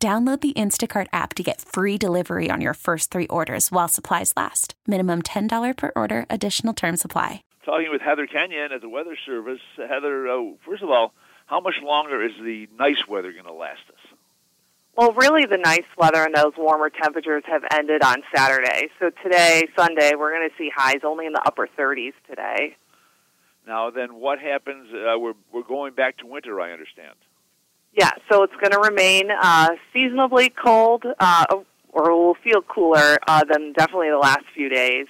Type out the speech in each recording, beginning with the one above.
Download the Instacart app to get free delivery on your first three orders while supplies last. Minimum $10 per order, additional term supply. Talking with Heather Kenyon at the Weather Service. Heather, uh, first of all, how much longer is the nice weather going to last us? Well, really, the nice weather and those warmer temperatures have ended on Saturday. So today, Sunday, we're going to see highs only in the upper 30s today. Now, then what happens? Uh, we're, we're going back to winter, I understand. Yeah, so it's going to remain uh, seasonably cold, uh, or will feel cooler uh, than definitely the last few days.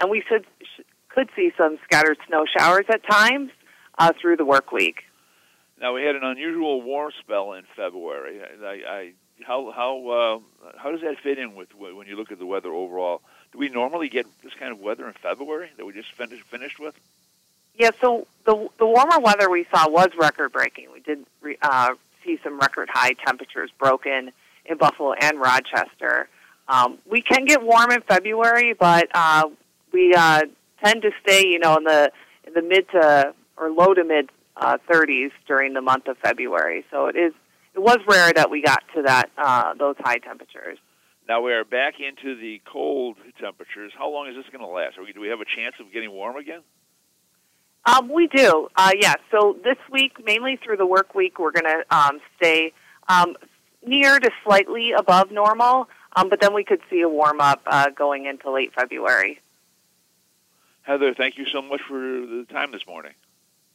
And we should, sh- could see some scattered snow showers at times uh, through the work week. Now we had an unusual warm spell in February. I, I, how how uh, how does that fit in with when you look at the weather overall? Do we normally get this kind of weather in February that we just finished finished with? Yeah, so the the warmer weather we saw was record breaking. We did re, uh, see some record high temperatures broken in Buffalo and Rochester. Um, we can get warm in February, but uh, we uh, tend to stay, you know, in the in the mid to or low to mid uh, 30s during the month of February. So it is it was rare that we got to that uh, those high temperatures. Now we are back into the cold temperatures. How long is this going to last? We, do we have a chance of getting warm again? Um, we do, uh. Yeah. So this week, mainly through the work week, we're going to um, stay um, near to slightly above normal, um, but then we could see a warm up uh, going into late February. Heather, thank you so much for the time this morning.